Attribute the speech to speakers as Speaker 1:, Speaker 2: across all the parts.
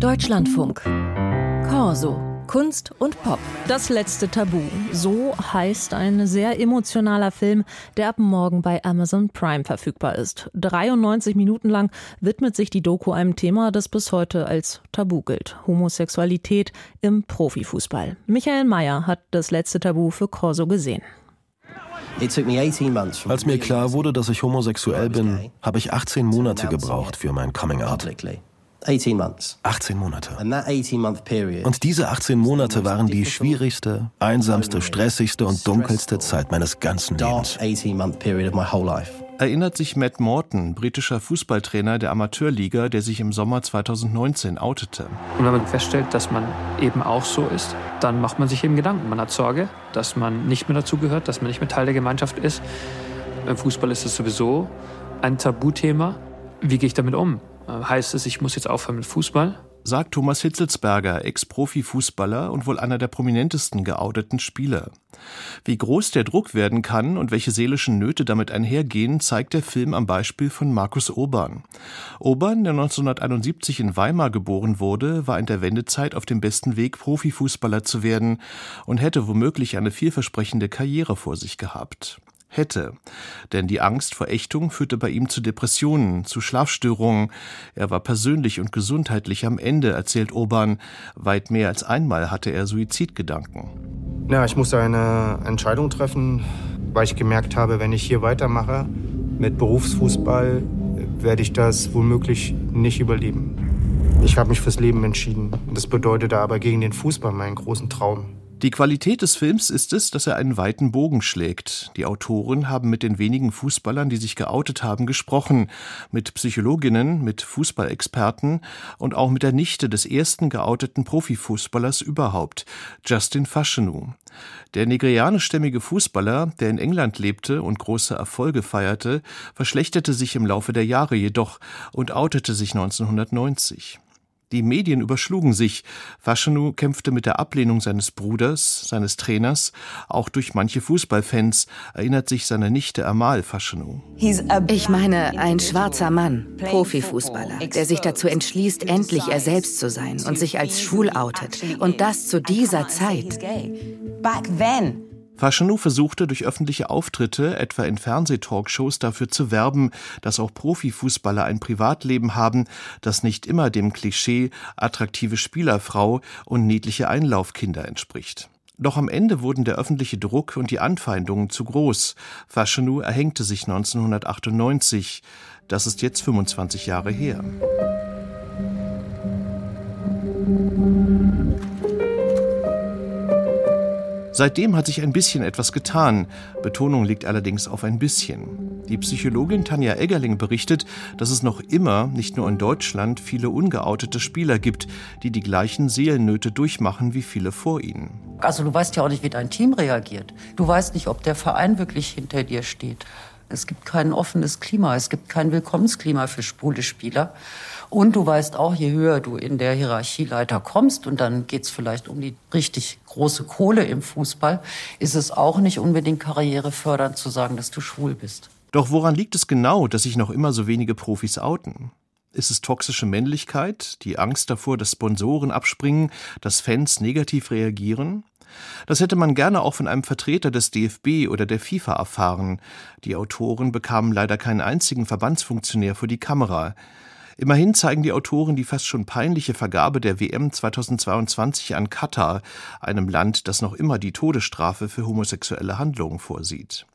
Speaker 1: Deutschlandfunk. Corso. Kunst und Pop. Das letzte Tabu. So heißt ein sehr emotionaler Film, der ab morgen bei Amazon Prime verfügbar ist. 93 Minuten lang widmet sich die Doku einem Thema, das bis heute als Tabu gilt. Homosexualität im Profifußball. Michael Mayer hat das letzte Tabu für Corso gesehen.
Speaker 2: Als mir klar wurde, dass ich homosexuell bin, habe ich 18 Monate gebraucht für mein Coming Out. 18 Monate. Und diese 18 Monate waren die schwierigste, einsamste, stressigste und dunkelste Zeit meines ganzen Lebens.
Speaker 3: Erinnert sich Matt Morton, britischer Fußballtrainer der Amateurliga, der sich im Sommer 2019 outete.
Speaker 4: Und wenn man feststellt, dass man eben auch so ist, dann macht man sich eben Gedanken. Man hat Sorge, dass man nicht mehr dazugehört, dass man nicht mehr Teil der Gemeinschaft ist. Im Fußball ist es sowieso ein Tabuthema. Wie gehe ich damit um? Äh, heißt es, ich muss jetzt aufhören mit Fußball?
Speaker 3: Sagt Thomas Hitzelsberger, Ex-Profi-Fußballer und wohl einer der prominentesten geouteten Spieler. Wie groß der Druck werden kann und welche seelischen Nöte damit einhergehen, zeigt der Film am Beispiel von Markus Obern. Obern, der 1971 in Weimar geboren wurde, war in der Wendezeit auf dem besten Weg, Profifußballer zu werden und hätte womöglich eine vielversprechende Karriere vor sich gehabt hätte. Denn die Angst vor Ächtung führte bei ihm zu Depressionen, zu Schlafstörungen. Er war persönlich und gesundheitlich am Ende, erzählt Obern. Weit mehr als einmal hatte er Suizidgedanken.
Speaker 5: Ja, ich musste eine Entscheidung treffen, weil ich gemerkt habe, wenn ich hier weitermache mit Berufsfußball, werde ich das womöglich nicht überleben. Ich habe mich fürs Leben entschieden. Das bedeutete aber gegen den Fußball meinen großen Traum.
Speaker 3: Die Qualität des Films ist es, dass er einen weiten Bogen schlägt. Die Autoren haben mit den wenigen Fußballern, die sich geoutet haben, gesprochen, mit Psychologinnen, mit Fußballexperten und auch mit der Nichte des ersten geouteten Profifußballers überhaupt, Justin Faschenu. Der nigerianischstämmige Fußballer, der in England lebte und große Erfolge feierte, verschlechterte sich im Laufe der Jahre jedoch und outete sich 1990. Die Medien überschlugen sich. Faschenu kämpfte mit der Ablehnung seines Bruders, seines Trainers, auch durch manche Fußballfans, erinnert sich seine Nichte Amal Faschenu.
Speaker 6: Ich meine, ein schwarzer Mann, Profifußballer, der sich dazu entschließt, endlich er selbst zu sein und sich als schwul outet. Und das zu dieser Zeit.
Speaker 3: Faschenou versuchte durch öffentliche Auftritte, etwa in Fernsehtalkshows, dafür zu werben, dass auch Profifußballer ein Privatleben haben, das nicht immer dem Klischee attraktive Spielerfrau und niedliche Einlaufkinder entspricht. Doch am Ende wurden der öffentliche Druck und die Anfeindungen zu groß. Faschenou erhängte sich 1998. Das ist jetzt 25 Jahre her. Seitdem hat sich ein bisschen etwas getan. Betonung liegt allerdings auf ein bisschen. Die Psychologin Tanja Eggerling berichtet, dass es noch immer, nicht nur in Deutschland, viele ungeoutete Spieler gibt, die die gleichen Seelennöte durchmachen wie viele vor ihnen.
Speaker 7: Also du weißt ja auch nicht, wie dein Team reagiert. Du weißt nicht, ob der Verein wirklich hinter dir steht. Es gibt kein offenes Klima, es gibt kein Willkommensklima für schwule Spieler. Und du weißt auch, je höher du in der Hierarchieleiter kommst, und dann geht's vielleicht um die richtig große Kohle im Fußball, ist es auch nicht unbedingt karrierefördernd zu sagen, dass du schwul bist.
Speaker 3: Doch woran liegt es genau, dass sich noch immer so wenige Profis outen? Ist es toxische Männlichkeit, die Angst davor, dass Sponsoren abspringen, dass Fans negativ reagieren? Das hätte man gerne auch von einem Vertreter des DFB oder der FIFA erfahren. Die Autoren bekamen leider keinen einzigen Verbandsfunktionär vor die Kamera. Immerhin zeigen die Autoren die fast schon peinliche Vergabe der WM 2022 an Katar, einem Land, das noch immer die Todesstrafe für homosexuelle Handlungen vorsieht.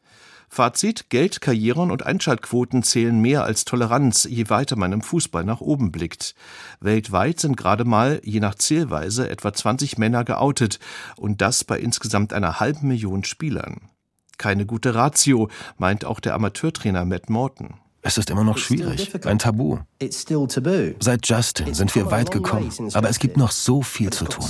Speaker 3: Fazit, Geld, Karrieren und Einschaltquoten zählen mehr als Toleranz, je weiter man im Fußball nach oben blickt. Weltweit sind gerade mal, je nach Zählweise, etwa 20 Männer geoutet und das bei insgesamt einer halben Million Spielern. Keine gute Ratio, meint auch der Amateurtrainer Matt Morton.
Speaker 2: Es ist immer noch schwierig, ein Tabu. Seit Justin sind wir weit gekommen, aber es gibt noch so viel zu tun.